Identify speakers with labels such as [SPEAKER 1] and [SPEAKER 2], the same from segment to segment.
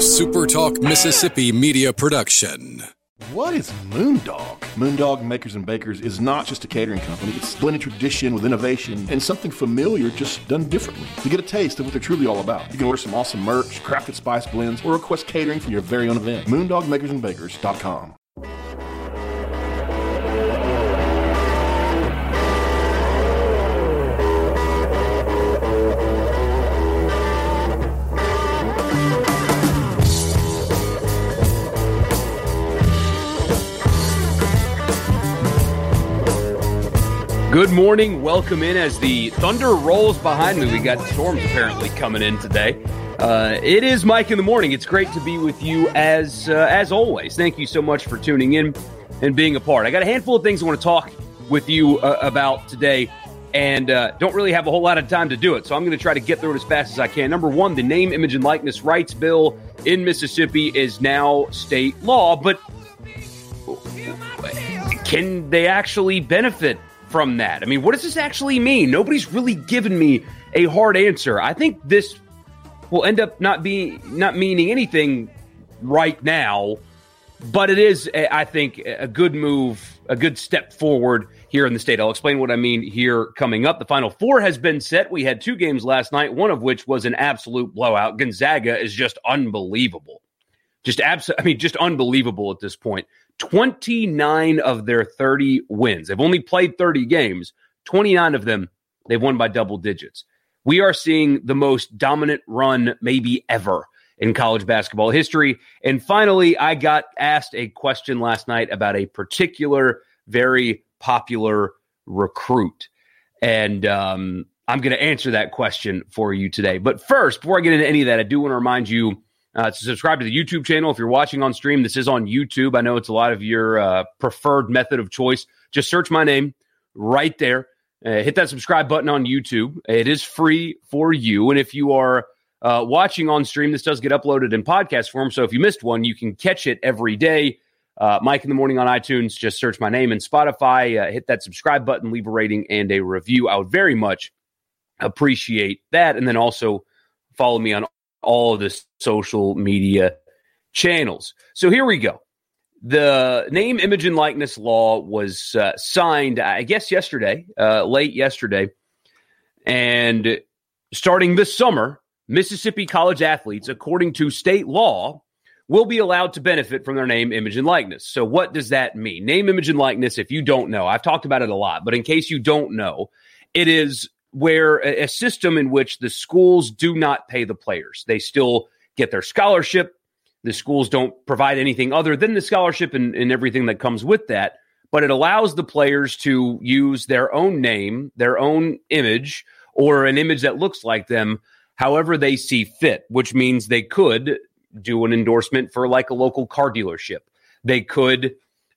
[SPEAKER 1] SuperTalk Mississippi media production.
[SPEAKER 2] What is Moondog? Moondog Makers and Bakers is not just a catering company. It's blended tradition with innovation and something familiar just done differently. To get a taste of what they're truly all about, you can order some awesome merch, crafted spice blends, or request catering for your very own event. MoondogMakersandBakers.com.
[SPEAKER 3] Good morning. Welcome in as the thunder rolls behind me. We got storms apparently coming in today. Uh, it is Mike in the morning. It's great to be with you as uh, as always. Thank you so much for tuning in and being a part. I got a handful of things I want to talk with you uh, about today, and uh, don't really have a whole lot of time to do it. So I'm going to try to get through it as fast as I can. Number one, the name, image, and likeness rights bill in Mississippi is now state law, but can they actually benefit from that? I mean, what does this actually mean? Nobody's really given me a hard answer. I think this will end up not being not meaning anything right now, but it is, eh, I think, a good move, a good step forward here in the state. I'll explain what I mean here coming up. The final four has been set. We had two games last night, one of which was an absolute blowout. Gonzaga is just unbelievable. Just absolutely, I mean, just unbelievable at this point. 29 of their 30 wins. They've only played 30 games. 29 of them, they've won by double digits. We are seeing the most dominant run maybe ever in college basketball history. And finally, I got asked a question last night about a particular, very popular recruit. And um, I'm going to answer that question for you today. But first, before I get into any of that, I do want to remind you uh, to subscribe to the YouTube channel. If you're watching on stream, this is on YouTube. I know it's a lot of your uh, preferred method of choice. Just search my name right there. Uh, hit that subscribe button on YouTube. It is free for you. And if you are uh, watching on stream, this does get uploaded in podcast form. So if you missed one, you can catch it every day. Uh, Mike in the morning on iTunes. Just search my name and Spotify. Uh, hit that subscribe button, leave a rating and a review. I would very much appreciate that. And then also follow me on all of the social media channels. So here we go. The name, image, and likeness law was uh, signed, I guess, yesterday, uh, late yesterday. And starting this summer, Mississippi college athletes, according to state law, will be allowed to benefit from their name, image, and likeness. So, what does that mean? Name, image, and likeness, if you don't know, I've talked about it a lot, but in case you don't know, it is where a, system in which the schools do not pay the players. They still get their scholarship. The schools don't provide anything other than the scholarship and, and everything that comes with that. But it allows the players to use their own name, their own image, or an image that looks like them however they see fit, which means they could do an endorsement for like a local car dealership. They could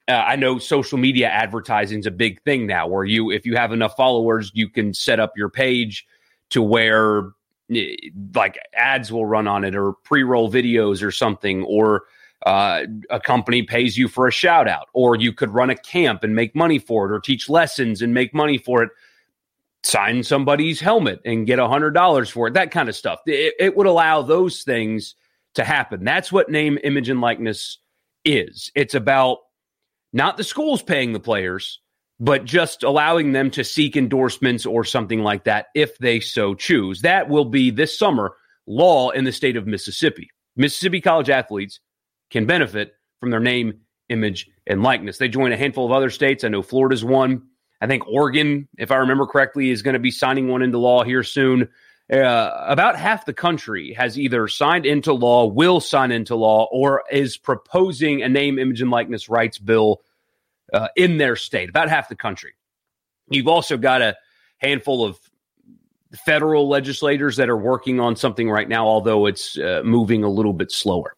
[SPEAKER 3] uh, I know social media advertising is a big thing now where you, if you have enough followers, you can set up your page to where eh, like ads will run on it or pre roll videos or something, or uh, a company pays you for a shout out, or you could run a camp and make money for it, or teach lessons and make money for it. Sign somebody's helmet and get a hundred dollars for it. That kind of stuff. It, it would allow those things to happen. That's what name, image, and likeness is. It's about not the schools paying the players, but just allowing them to seek endorsements or something like that if they so choose. That will be this summer law in the state of Mississippi. Mississippi college athletes can benefit from their name, image, and likeness. They join a handful of other states. I know Florida's one. I think Oregon, if I remember correctly, is going to be signing one into law here soon. Uh, about half the country has either signed into law, will sign into law, or is proposing a name, image, and likeness rights bill uh, in their state. About half the country. You've also got a handful of federal legislators that are working on something right now, although it's uh, moving a little bit slower.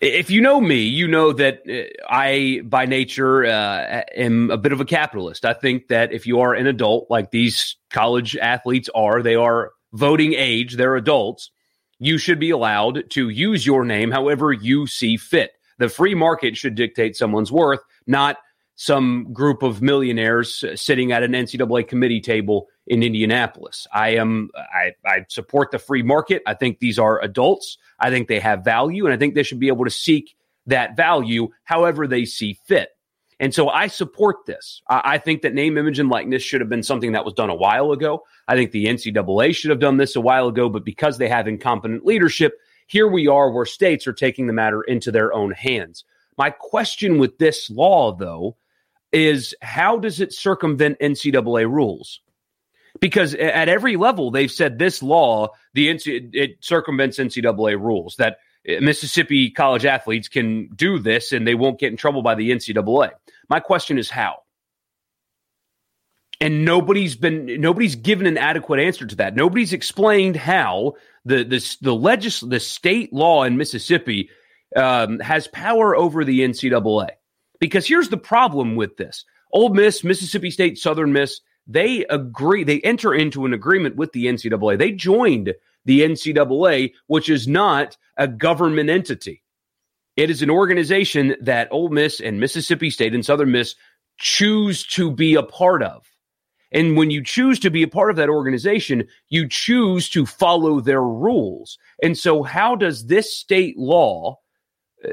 [SPEAKER 3] If you know me, you know that uh, I, by nature, uh, am a bit of a capitalist. I think that if you are an adult, like these college athletes are, they are voting age, they're adults, you should be allowed to use your name however you see fit. The free market should dictate someone's worth, not some group of millionaires uh, sitting at an NCAA committee table in Indianapolis. I am I, I support the free market. I think these are adults. I think they have value, and I think they should be able to seek that value however they see fit. And so I support this. I, I think that name, image, and likeness should have been something that was done a while ago. I think the NCAA should have done this a while ago, but because they have incompetent leadership, here we are where states are taking the matter into their own hands. My question with this law, though, is how does it circumvent NCAA rules? Because at every level, they've said this law, the NC, it circumvents NCAA rules that eh, Mississippi college athletes can do this and they won't get in trouble by the NCAA. My question is how? And nobody's been nobody's given an adequate answer to that. Nobody's explained how the the the legis the state law in Mississippi um, has power over the NCAA. Because here's the problem with this Ole Miss, Mississippi State, Southern Miss, they agree, they enter into an agreement with the NCAA. They joined the NCAA, which is not a government entity. It is an organization that Ole Miss and Mississippi State and Southern Miss choose to be a part of. And when you choose to be a part of that organization, you choose to follow their rules. And so, how does this state law uh,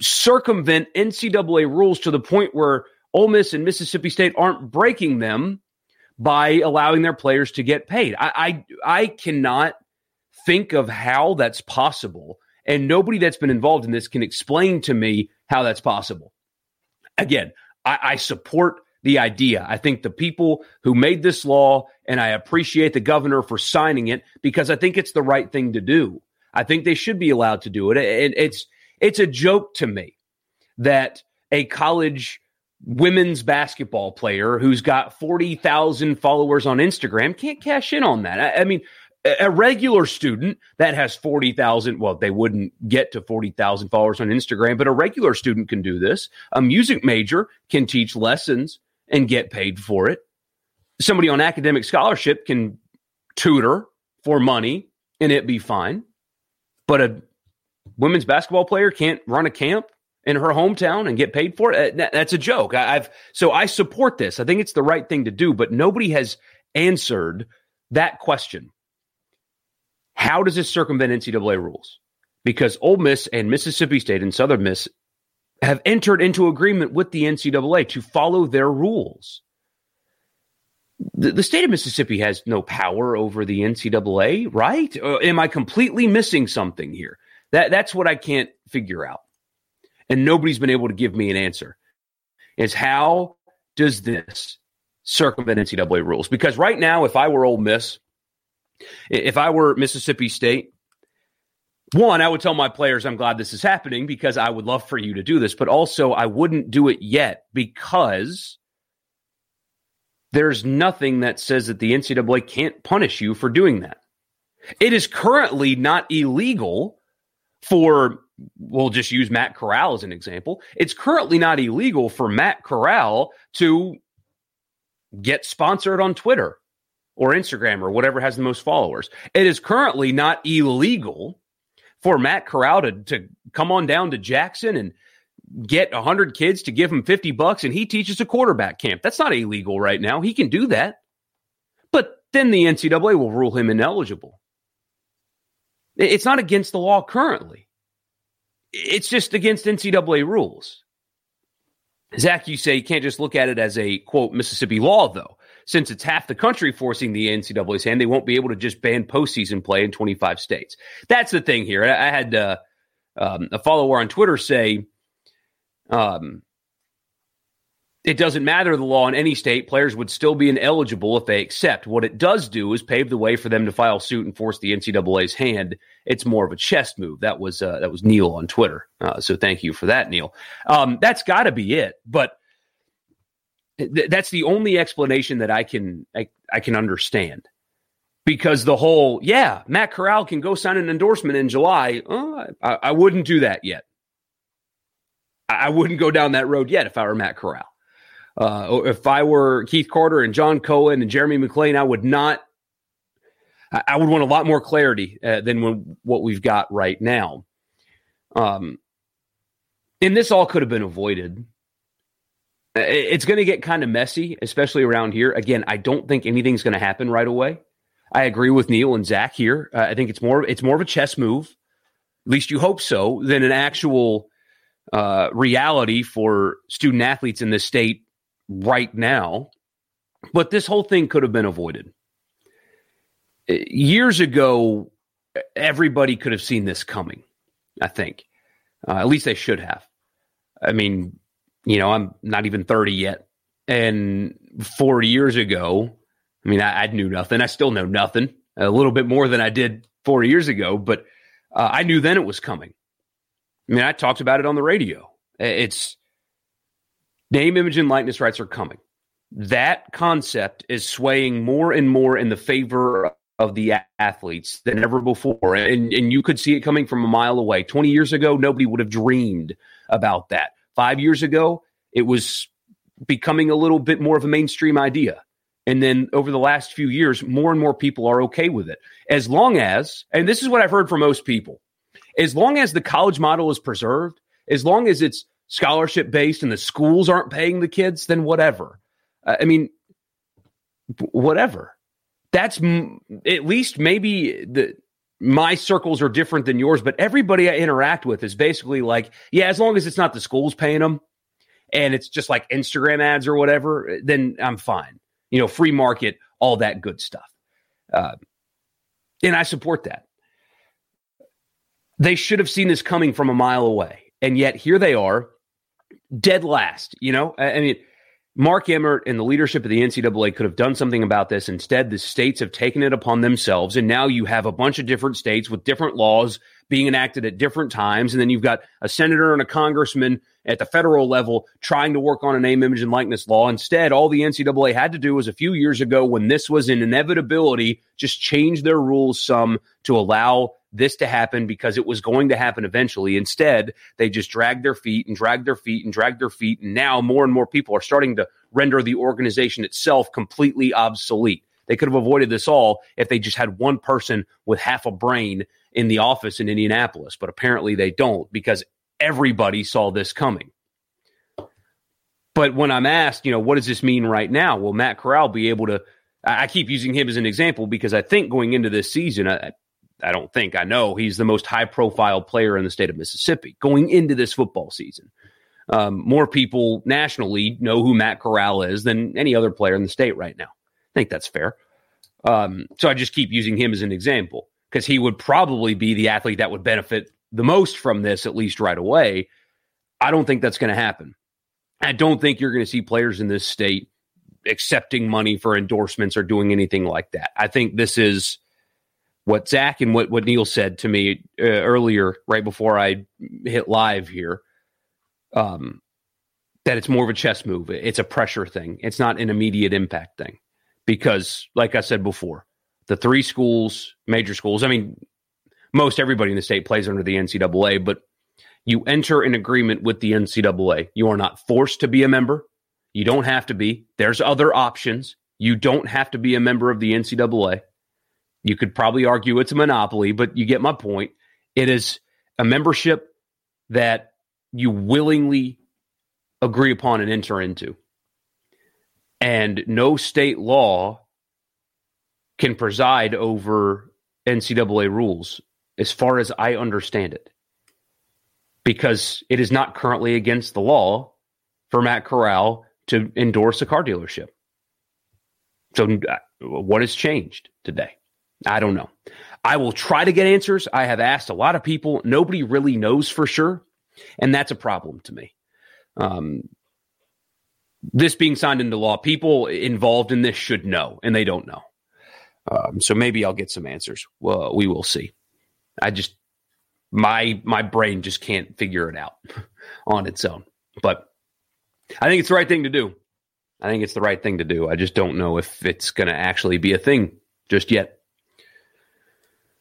[SPEAKER 3] circumvent NCAA rules to the point where Ole Miss and Mississippi State aren't breaking them by allowing their players to get paid. I, I, I cannot think of how that's possible, and nobody that's been involved in this can explain to me how that's possible. Again, I, I support the idea. I think the people who made this law, and I appreciate the governor for signing it because I think it's the right thing to do. I think they should be allowed to do it. And it's it's a joke to me that a college women's basketball player who's got 40,000 followers on Instagram can't cash in on that. I, I mean, a regular student that has 40,000, well, they wouldn't get to 40,000 followers on Instagram, but a regular student can do this. A music major can teach lessons and get paid for it. Somebody on academic scholarship can tutor for money and it be fine. But a women's basketball player can't run a camp in her hometown and get paid for it. That's a joke. I've so I support this. I think it's the right thing to do, but nobody has answered that question. How does this circumvent NCAA rules? Because Ole Miss and Mississippi State and Southern Miss have entered into agreement with the NCAA to follow their rules. The, the state of Mississippi has no power over the NCAA, right? Or am I completely missing something here? That that's what I can't figure out. And nobody's been able to give me an answer. Is how does this circumvent NCAA rules? Because right now, if I were Ole Miss, if I were Mississippi State, one, I would tell my players I'm glad this is happening because I would love for you to do this, but also I wouldn't do it yet because there's nothing that says that the NCAA can't punish you for doing that. It is currently not illegal for we'll just use Matt Corral as an example. It's currently not illegal for Matt Corral to get sponsored on Twitter or Instagram or whatever has the most followers. It is currently not illegal for Matt Corral to, to come on down to Jackson and get 100 kids to give him 50 bucks and he teaches a quarterback camp. That's not illegal right now. He can do that. But then the NCAA will rule him ineligible. It's not against the law currently. It's just against NCAA rules. Zach, you say you can't just look at it as a quote Mississippi law, though. Since it's half the country forcing the NCAA's hand, they won't be able to just ban postseason play in 25 states. That's the thing here. I had uh, um, a follower on Twitter say, um, it doesn't matter the law in any state, players would still be ineligible if they accept. What it does do is pave the way for them to file suit and force the NCAA's hand. It's more of a chess move. That was uh, that was Neil on Twitter. Uh, so thank you for that, Neil. Um, that's got to be it. But th- that's the only explanation that I can I, I can understand. Because the whole yeah, Matt Corral can go sign an endorsement in July. Oh, I, I wouldn't do that yet. I, I wouldn't go down that road yet if I were Matt Corral. Uh, if I were Keith Carter and John Cohen and Jeremy McClain, I would not. I would want a lot more clarity uh, than when, what we've got right now. Um, and this all could have been avoided it's going to get kind of messy, especially around here. Again, I don't think anything's going to happen right away. I agree with Neil and Zach here. Uh, I think it's more it's more of a chess move. At least you hope so than an actual uh, reality for student athletes in this state right now. But this whole thing could have been avoided. Uh, years ago, everybody could have seen this coming, I think. Uh, at least they should have. I mean, you know, I'm not even 30 yet. And four years ago, I mean, I, I knew nothing. I still know nothing, a little bit more than I did four years ago, but uh, I knew then it was coming. I mean, I talked about it on the radio. It's name, image, and likeness rights are coming. That concept is swaying more and more in the favor of the athletes than ever before. And, and you could see it coming from a mile away. 20 years ago, nobody would have dreamed about that. Five years ago, it was becoming a little bit more of a mainstream idea. And then over the last few years, more and more people are okay with it. As long as, and this is what I've heard from most people, as long as the college model is preserved, as long as it's scholarship based and the schools aren't paying the kids, then whatever. Uh, I mean, whatever. That's m- at least maybe the my circles are different than yours, but everybody I interact with is basically like, yeah, as long as it's not the schools paying them and it's just like Instagram ads or whatever, then I'm fine. You know, free market, all that good stuff. Uh, and I support that. They should have seen this coming from a mile away. And yet here they are, dead last. You know, I, I mean, Mark Emmert and the leadership of the NCAA could have done something about this. Instead, the states have taken it upon themselves. And now you have a bunch of different states with different laws being enacted at different times. And then you've got a senator and a congressman at the federal level trying to work on a name, image, and likeness law. Instead, all the NCAA had to do was a few years ago when this was an inevitability, just change their rules some to allow this to happen because it was going to happen eventually. Instead, they just dragged their feet and dragged their feet and dragged their feet. And now more and more people are starting to render the organization itself completely obsolete. They could have avoided this all if they just had one person with half a brain in the office in Indianapolis, but apparently they don't because everybody saw this coming. But when I'm asked, you know, what does this mean right now? Will Matt Corral be able to? I keep using him as an example because I think going into this season, I, I don't think I know he's the most high profile player in the state of Mississippi going into this football season. Um, more people nationally know who Matt Corral is than any other player in the state right now. I think that's fair. Um, so I just keep using him as an example because he would probably be the athlete that would benefit the most from this, at least right away. I don't think that's going to happen. I don't think you're going to see players in this state accepting money for endorsements or doing anything like that. I think this is what Zach and what, what Neil said to me uh, earlier, right before I hit live here, um, that it's more of a chess move. It's a pressure thing. It's not an immediate impact thing. Because, like I said before, the three schools, major schools, I mean, most everybody in the state plays under the NCAA, but you enter an agreement with the NCAA. You are not forced to be a member. You don't have to be. There's other options. You don't have to be a member of the NCAA. You could probably argue it's a monopoly, but you get my point. It is a membership that you willingly agree upon and enter into. And no state law can preside over NCAA rules, as far as I understand it, because it is not currently against the law for Matt Corral to endorse a car dealership. So, uh, what has changed today? I don't know. I will try to get answers. I have asked a lot of people. Nobody really knows for sure. And that's a problem to me. Um, this being signed into law, people involved in this should know, and they don't know. Um, so maybe I'll get some answers. Well, we will see. I just my my brain just can't figure it out on its own. But I think it's the right thing to do. I think it's the right thing to do. I just don't know if it's going to actually be a thing just yet.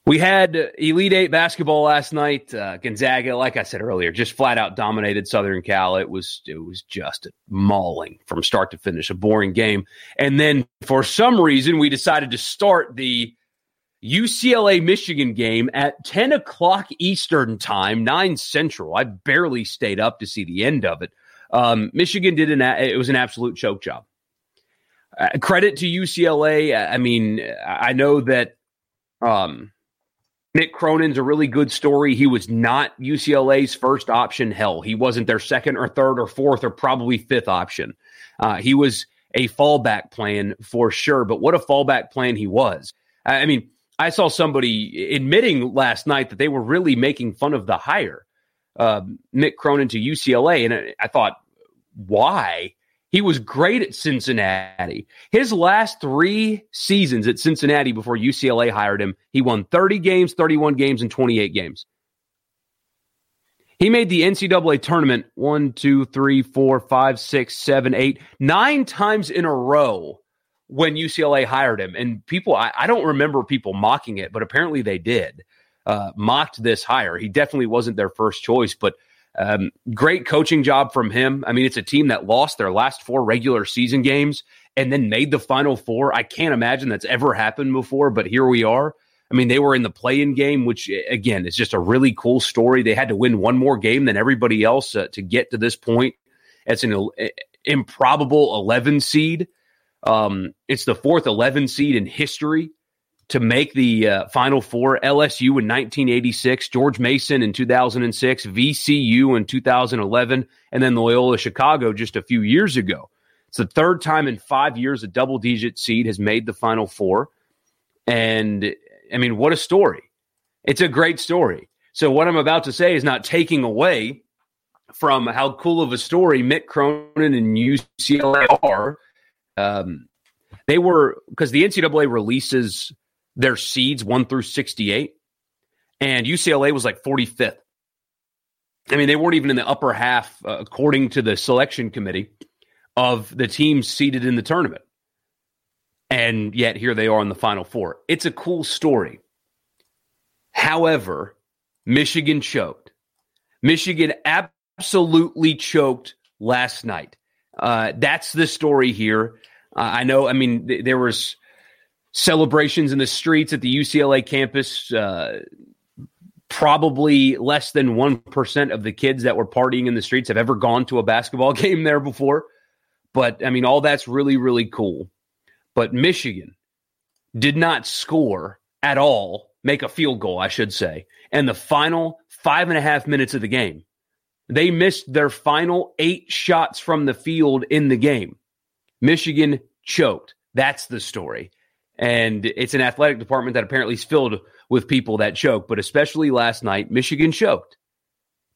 [SPEAKER 3] We had Elite Eight basketball last night. Uh, Gonzaga, like I said earlier, just flat out dominated Southern Cal. It was it was just mauling from start to finish, a boring game. And then for some reason, we decided to start the UCLA Michigan game at 10 o'clock Eastern time, 9 Central. I barely stayed up to see the end of it. Um, Michigan did an it was an absolute choke job. Uh, credit to UCLA. I mean, I know that um, Mick Cronin's a really good story. He was not UCLA's first option. Hell, he wasn't their second or third or fourth or probably fifth option. Uh, he was a fallback plan for sure. But what a fallback plan he was. I mean, I saw somebody admitting last night that they were really making fun of the hire, uh, Mick Cronin to UCLA. And I thought, why? He was great at Cincinnati. His last three seasons at Cincinnati before UCLA hired him, he won 30 games, 31 games, and 28 games. He made the NCAA tournament one, two, three, four, five, six, seven, eight, nine times in a row when UCLA hired him. And people, I, I don't remember people mocking it, but apparently they did. Uh, mocked this hire. He definitely wasn't their first choice, but um, great coaching job from him. I mean, it's a team that lost their last four regular season games and then made the final four. I can't imagine that's ever happened before, but here we are. I mean, they were in the play-in game, which again is just a really cool story. They had to win one more game than everybody else uh, to get to this point. It's an uh, improbable 11 seed. Um, it's the fourth 11 seed in history to make the uh, Final Four. LSU in 1986, George Mason in 2006, VCU in 2011, and then Loyola Chicago just a few years ago. It's the third time in five years a double digit seed has made the Final Four. And I mean, what a story. It's a great story. So, what I'm about to say is not taking away from how cool of a story Mick Cronin and UCLA are. Um, they were, because the NCAA releases their seeds 1 through 68, and UCLA was like 45th. I mean, they weren't even in the upper half, uh, according to the selection committee, of the teams seeded in the tournament and yet here they are in the final four. It's a cool story. However, Michigan choked. Michigan absolutely choked last night. Uh, that's the story here. Uh, I know. I mean, th- there was celebrations in the streets at the UCLA campus. Uh, probably less than one percent of the kids that were partying in the streets have ever gone to a basketball game there before. But I mean, all that's really, really cool but Michigan did not score at all, make a field goal, I should say, and the final five and a half minutes of the game. They missed their final eight shots from the field in the game. Michigan choked. That's the story. And it's an athletic department that apparently is filled with people that choke, but especially last night, Michigan choked.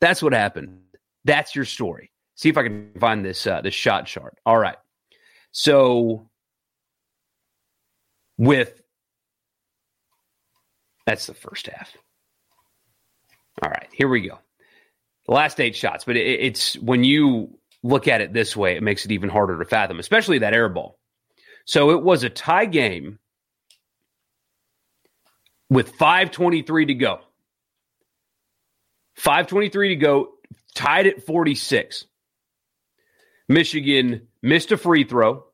[SPEAKER 3] That's what happened. That's your story. See if I can find this uh, this shot chart. All right. So with that's the first half. All right, here we go. The last eight shots, but it, it's when you look at it this way, it makes it even harder to fathom, especially that air ball. So it was a tie game with 5.23 to go. 5.23 to go, tied at 46. Michigan missed a free throw,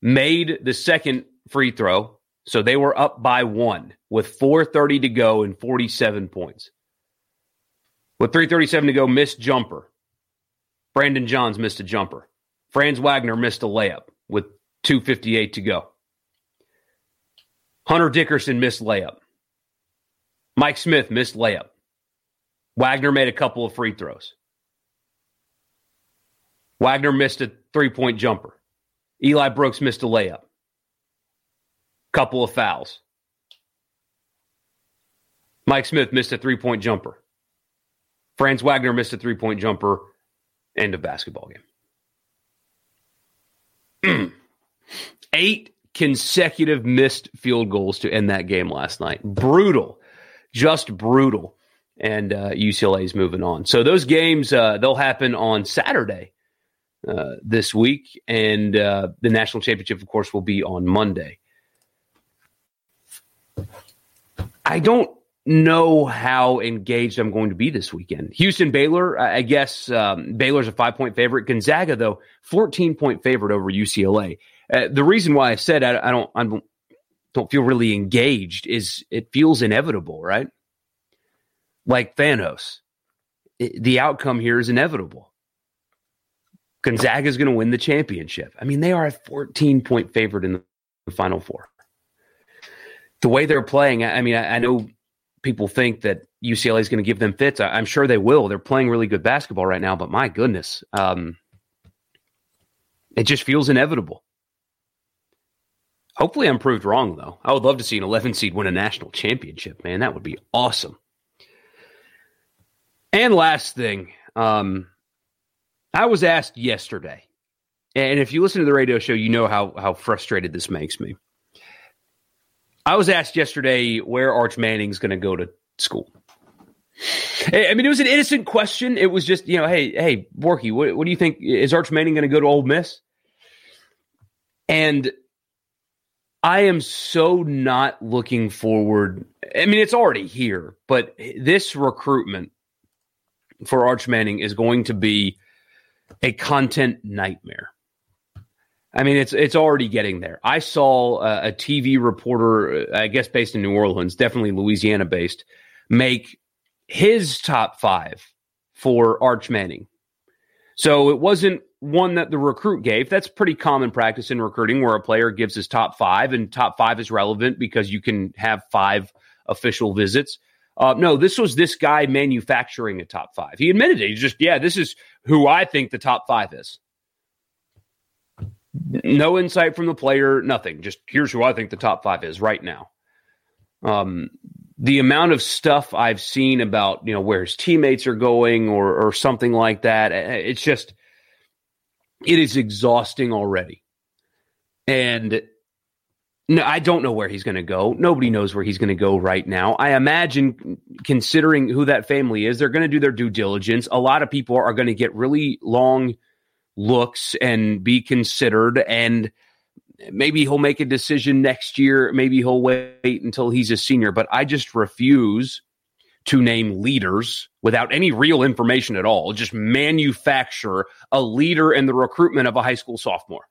[SPEAKER 3] made the second free throw. So they were up by one with 4.30 to go and 47 points. With 3.37 to go, missed jumper. Brandon Johns missed a jumper. Franz Wagner missed a layup with 2.58 to go. Hunter Dickinson missed layup. Mike Smith missed layup. Wagner made a couple of free throws. Wagner missed a three point jumper. Eli Brooks missed a layup couple of fouls. Mike Smith missed a three point jumper. Franz Wagner missed a three point jumper. End of basketball game. Eight consecutive missed field goals to end that game last night. Brutal, just brutal. And uh, UCLA is moving on. So those games uh, they'll happen on Saturday uh, this week, and uh, the national championship, of course, will be on Monday. I don't know how engaged I'm going to be this weekend. Houston Baylor, I guess um, Baylor's a five point favorite. Gonzaga, though, 14 point favorite over UCLA. Uh, the reason why I said I, I don't I don't, don't feel really engaged is it feels inevitable, right? Like Thanos, it, the outcome here is inevitable. Gonzaga is going to win the championship. I mean, they are a 14 point favorite in the Final Four. The way they're playing, I mean, I, I know people think that UCLA is going to give them fits. I, am sure they will. They're playing really good basketball right now, but my goodness, um, it just feels inevitable. Hopefully, I'm proved wrong, though. I would love to see an 11 seed win a national championship, man. That would be awesome. And last thing, um, I was asked yesterday, and if you listen to the radio show, you know how how frustrated this makes me. I was asked yesterday where Arch Manning's going to go to school. I mean, it was an innocent question. It was just, you know, hey, hey, Borky, what, what do you think? Is Arch Manning going to go to Ole Miss? And I am so not looking forward. I mean, it's already here, but this recruitment for Arch Manning is going to be a content nightmare. I mean, it's it's already getting there. I saw a, a TV reporter, I guess based in New Orleans, definitely Louisiana based, make his top five for Arch Manning. So it wasn't one that the recruit gave. That's pretty common practice in recruiting where a player gives his top five, and top five is relevant because you can have five official visits. Uh, no, this was this guy manufacturing a top five. He admitted it. He just, yeah, this is who I think the top five is. No insight from the player, nothing. Just here's who I think the top five is right now. Um, the amount of stuff I've seen about you know where his teammates are going or or something like that, eh, it's just it is exhausting already. And no, I don't know where he's going to go. Nobody knows where he's going to go right now. I imagine, considering who that family is, they're going to do their due diligence. A lot of people are going to get really long looks and be considered. And maybe he'll make a decision next year. Maybe he'll wait until he's a senior. But I just refuse to name leaders without any real information at all. Just manufacture a leader in the recruitment of a high school sophomore.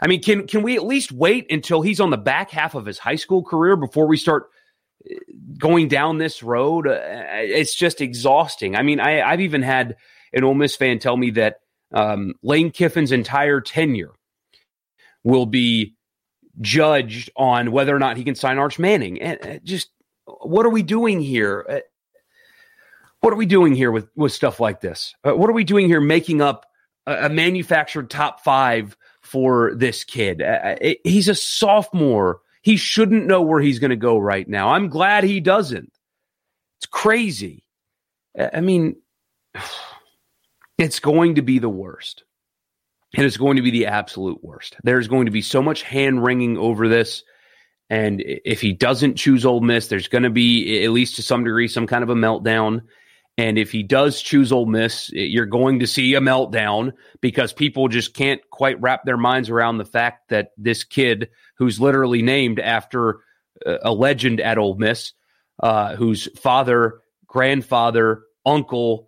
[SPEAKER 3] I mean, can can we at least wait until he's on the back half of his high school career before we start uh, going down this road? Uh, it's just exhausting. I mean, I, have even had an Ole Miss fan tell me that um, Lane Kiffin's entire tenure will be judged on whether or not he can sign Arch Manning. And uh, just what are we doing here? Uh, what are we doing here with with stuff like this? Uh, what are we doing here making up a, a manufactured top five for this kid. Uh, it, he's a sophomore. He shouldn't know where he's going to go right now. I'm glad he doesn't. It's crazy. I mean, it's going to be the worst. And it's going to be the absolute worst. There's going to be so much hand wringing over this. And if he doesn't choose Ole Miss, there's going to be, at least to some degree, some kind of a meltdown. And if he does choose Ole Miss, you're going to see a meltdown because people just can't quite wrap their minds around the fact that this kid, who's literally named after a legend at Ole Miss, uh, whose father, grandfather, uncle,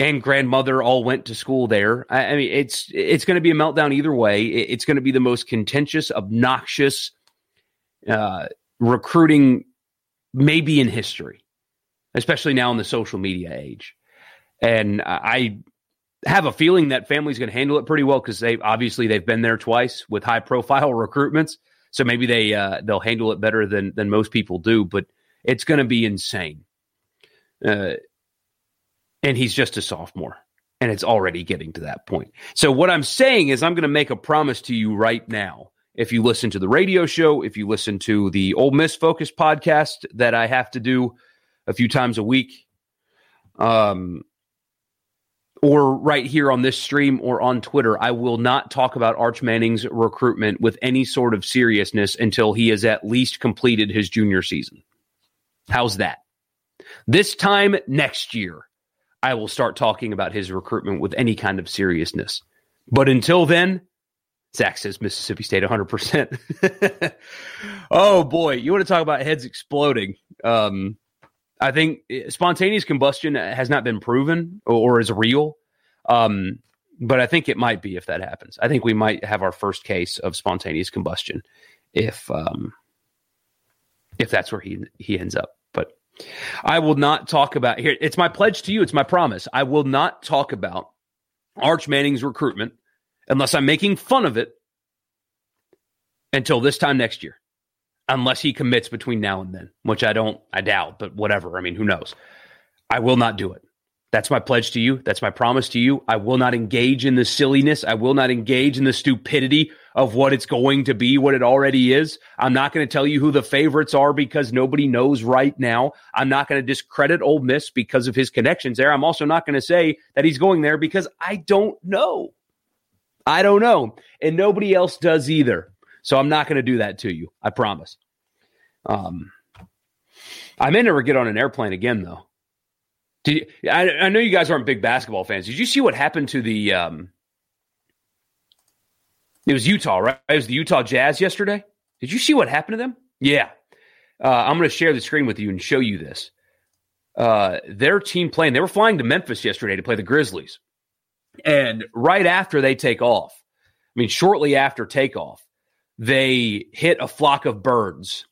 [SPEAKER 3] and grandmother all went to school there. I, I mean, it's it's going to be a meltdown either way. It's going to be the most contentious, obnoxious uh, recruiting maybe in history especially now in the social media age. And I have a feeling that family's going to handle it pretty well because they obviously they've been there twice with high profile recruitments. So maybe they uh, they'll handle it better than than most people do. But it's going to be insane. Uh, and he's just a sophomore, and it's already getting to that point. So what I'm saying is, I'm going to make a promise to you right now. If you listen to the radio show, if you listen to the Ole Miss Focus podcast that I have to do a few times a week. Um, or right here on this stream or on Twitter, I will not talk about Arch Manning's recruitment with any sort of seriousness until he has at least completed his junior season. How's that? This time next year, I will start talking about his recruitment with any kind of seriousness. But until then, Zach says Mississippi State 100%. oh boy, you want to talk about heads exploding. Um, I think spontaneous combustion has not been proven or, or is real. Um, but I think it might be if that happens. I think we might have our first case of spontaneous combustion if um, if that's where he he ends up. I will not talk about here. It's my pledge to you. It's my promise. I will not talk about Arch Manning's recruitment unless I'm making fun of it until this time next year, unless he commits between now and then, which I don't, I doubt, but whatever. I mean, who knows? I will not do it. That's my pledge to you. That's my promise to you. I will not engage in the silliness. I will not engage in the stupidity of what it's going to be, what it already is. I'm not going to tell you who the favorites are because nobody knows right now. I'm not going to discredit Ole Miss because of his connections there. I'm also not going to say that he's going there because I don't know. I don't know. And nobody else does either. So I'm not going to do that to you. I promise. Um, I may never get on an airplane again, though. Did you, I, I know you guys aren't big basketball fans. Did you see what happened to the? Um, it was Utah, right? It was the Utah Jazz yesterday. Did you see what happened to them? Yeah, uh, I'm going to share the screen with you and show you this. Uh, their team playing. They were flying to Memphis yesterday to play the Grizzlies, and right after they take off, I mean, shortly after takeoff, they hit a flock of birds,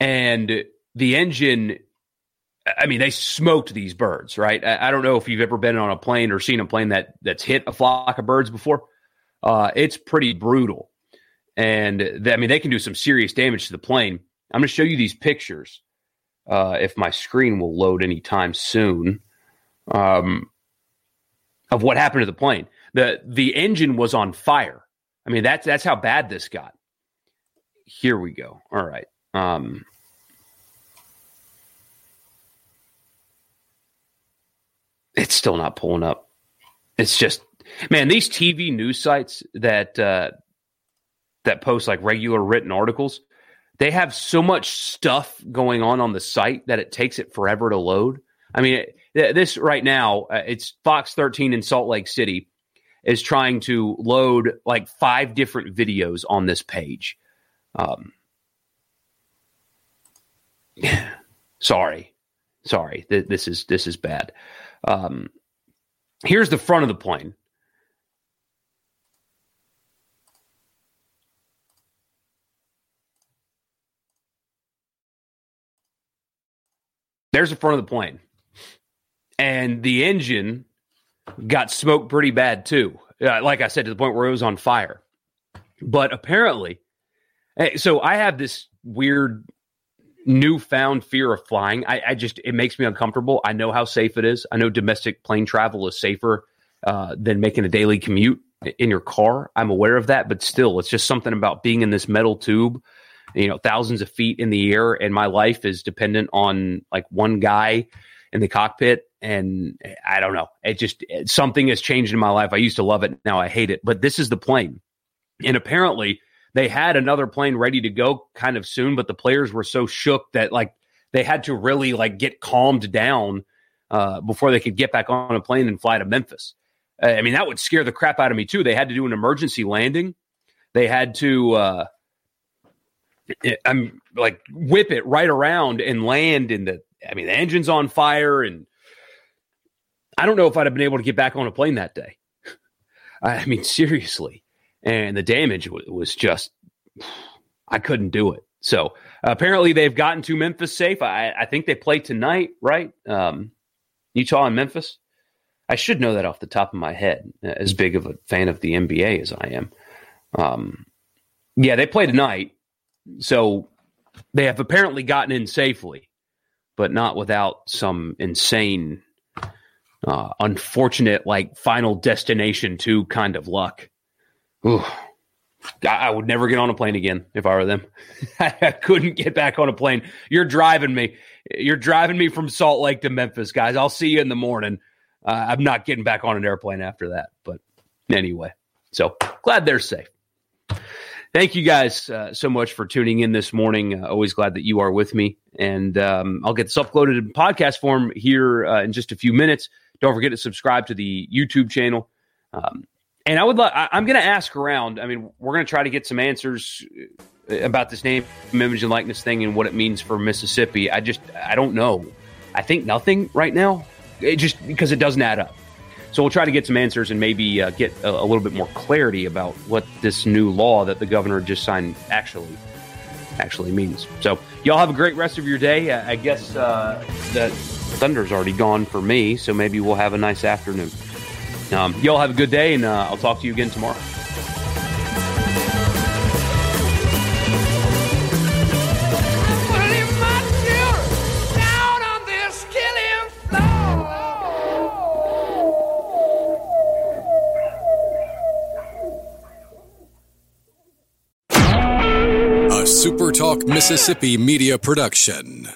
[SPEAKER 3] and the engine I mean, they smoked these birds, right? I, I, don't know if you've ever been on a plane or seen a plane that that's hit a flock of birds before. Uh, it's pretty brutal, and th- I mean, they can do some serious damage to the plane. I'm going to show you these pictures uh, if my screen will load anytime soon um, of what happened to the plane. the The engine was on fire. I mean, that's that's how bad this got. Here we go. All right. Um, it's still not pulling up. It's just, man, these TV news sites that uh, that post like regular written articles, they have so much stuff going on on the site that it takes it forever to load. I mean, this right now, uh, it's Fox 13 in Salt Lake City is trying to load like five different videos on this page. Um, sorry, sorry, Th- this is this is bad. Um, here's the front of the plane. There's the front of the plane. And the engine got smoked pretty bad too. Uh, like I said, to the point where it was on fire. But apparently, eh, so I have this weird newfound fear of flying. I, I, just it makes me uncomfortable. I know how safe it is. I know domestic plane travel is safer uh, than making a daily commute in your car. I'm aware of that, but still, it's just something about being in this metal tube, you know, thousands of feet in the air, and my life is dependent on like one guy in the cockpit. And I don't know. It just something has changed in my life. I used to love it. Now I hate it. But this is the plane. And apparently, they had another plane ready to go kind of soon, but the players were so shook that like they had to really like get calmed down uh, before they could get back on a plane and fly to Memphis. I mean, that would scare the crap out of me too. They had to do an emergency landing. They had to, uh, I'm like whip it right around and land in the. I mean, the engine's on fire, and I don't know if I'd have been able to get back on a plane that day. I mean, seriously and the damage w- was just I couldn't do it. So uh, apparently they've gotten to Memphis safe. I, I think they play tonight, right? Um, Utah and Memphis. I should know that off the top of my head. As big of a fan of the NBA as I am, um, yeah, they play tonight. So they have apparently gotten in safely, but not without some insane, uh, unfortunate, like final destination two kind of luck. Ooh, I would never get on a plane again if I were them. I couldn't get back on a plane. You're driving me. You're driving me from Salt Lake to Memphis, guys. I'll see you in the morning. Uh, I'm not getting back on an airplane after that. But anyway, so glad they're safe. Thank you guys uh, so much for tuning in this morning. Uh, always glad that you are with me. And um, I'll get this uploaded in podcast form here uh, in just a few minutes. Don't forget to subscribe to the YouTube channel. Um, and I would love, I'm going to ask around. I mean, we're going to try to get some answers uh, about this name, image, and likeness thing and what it means for Mississippi. I just, I don't know. I think nothing right now, it just because it doesn't add up. So we'll try to get some answers and maybe uh, get a, a, little bit more clarity about what this new law that the governor just signed actually actually means. So y'all have a great rest of your day. I guess uh, the thunder's already gone for me, so maybe we'll have a nice afternoon. Um, y'all have a good day, and uh, I'll talk to you again tomorrow.
[SPEAKER 1] A SuperTalk Mississippi media production.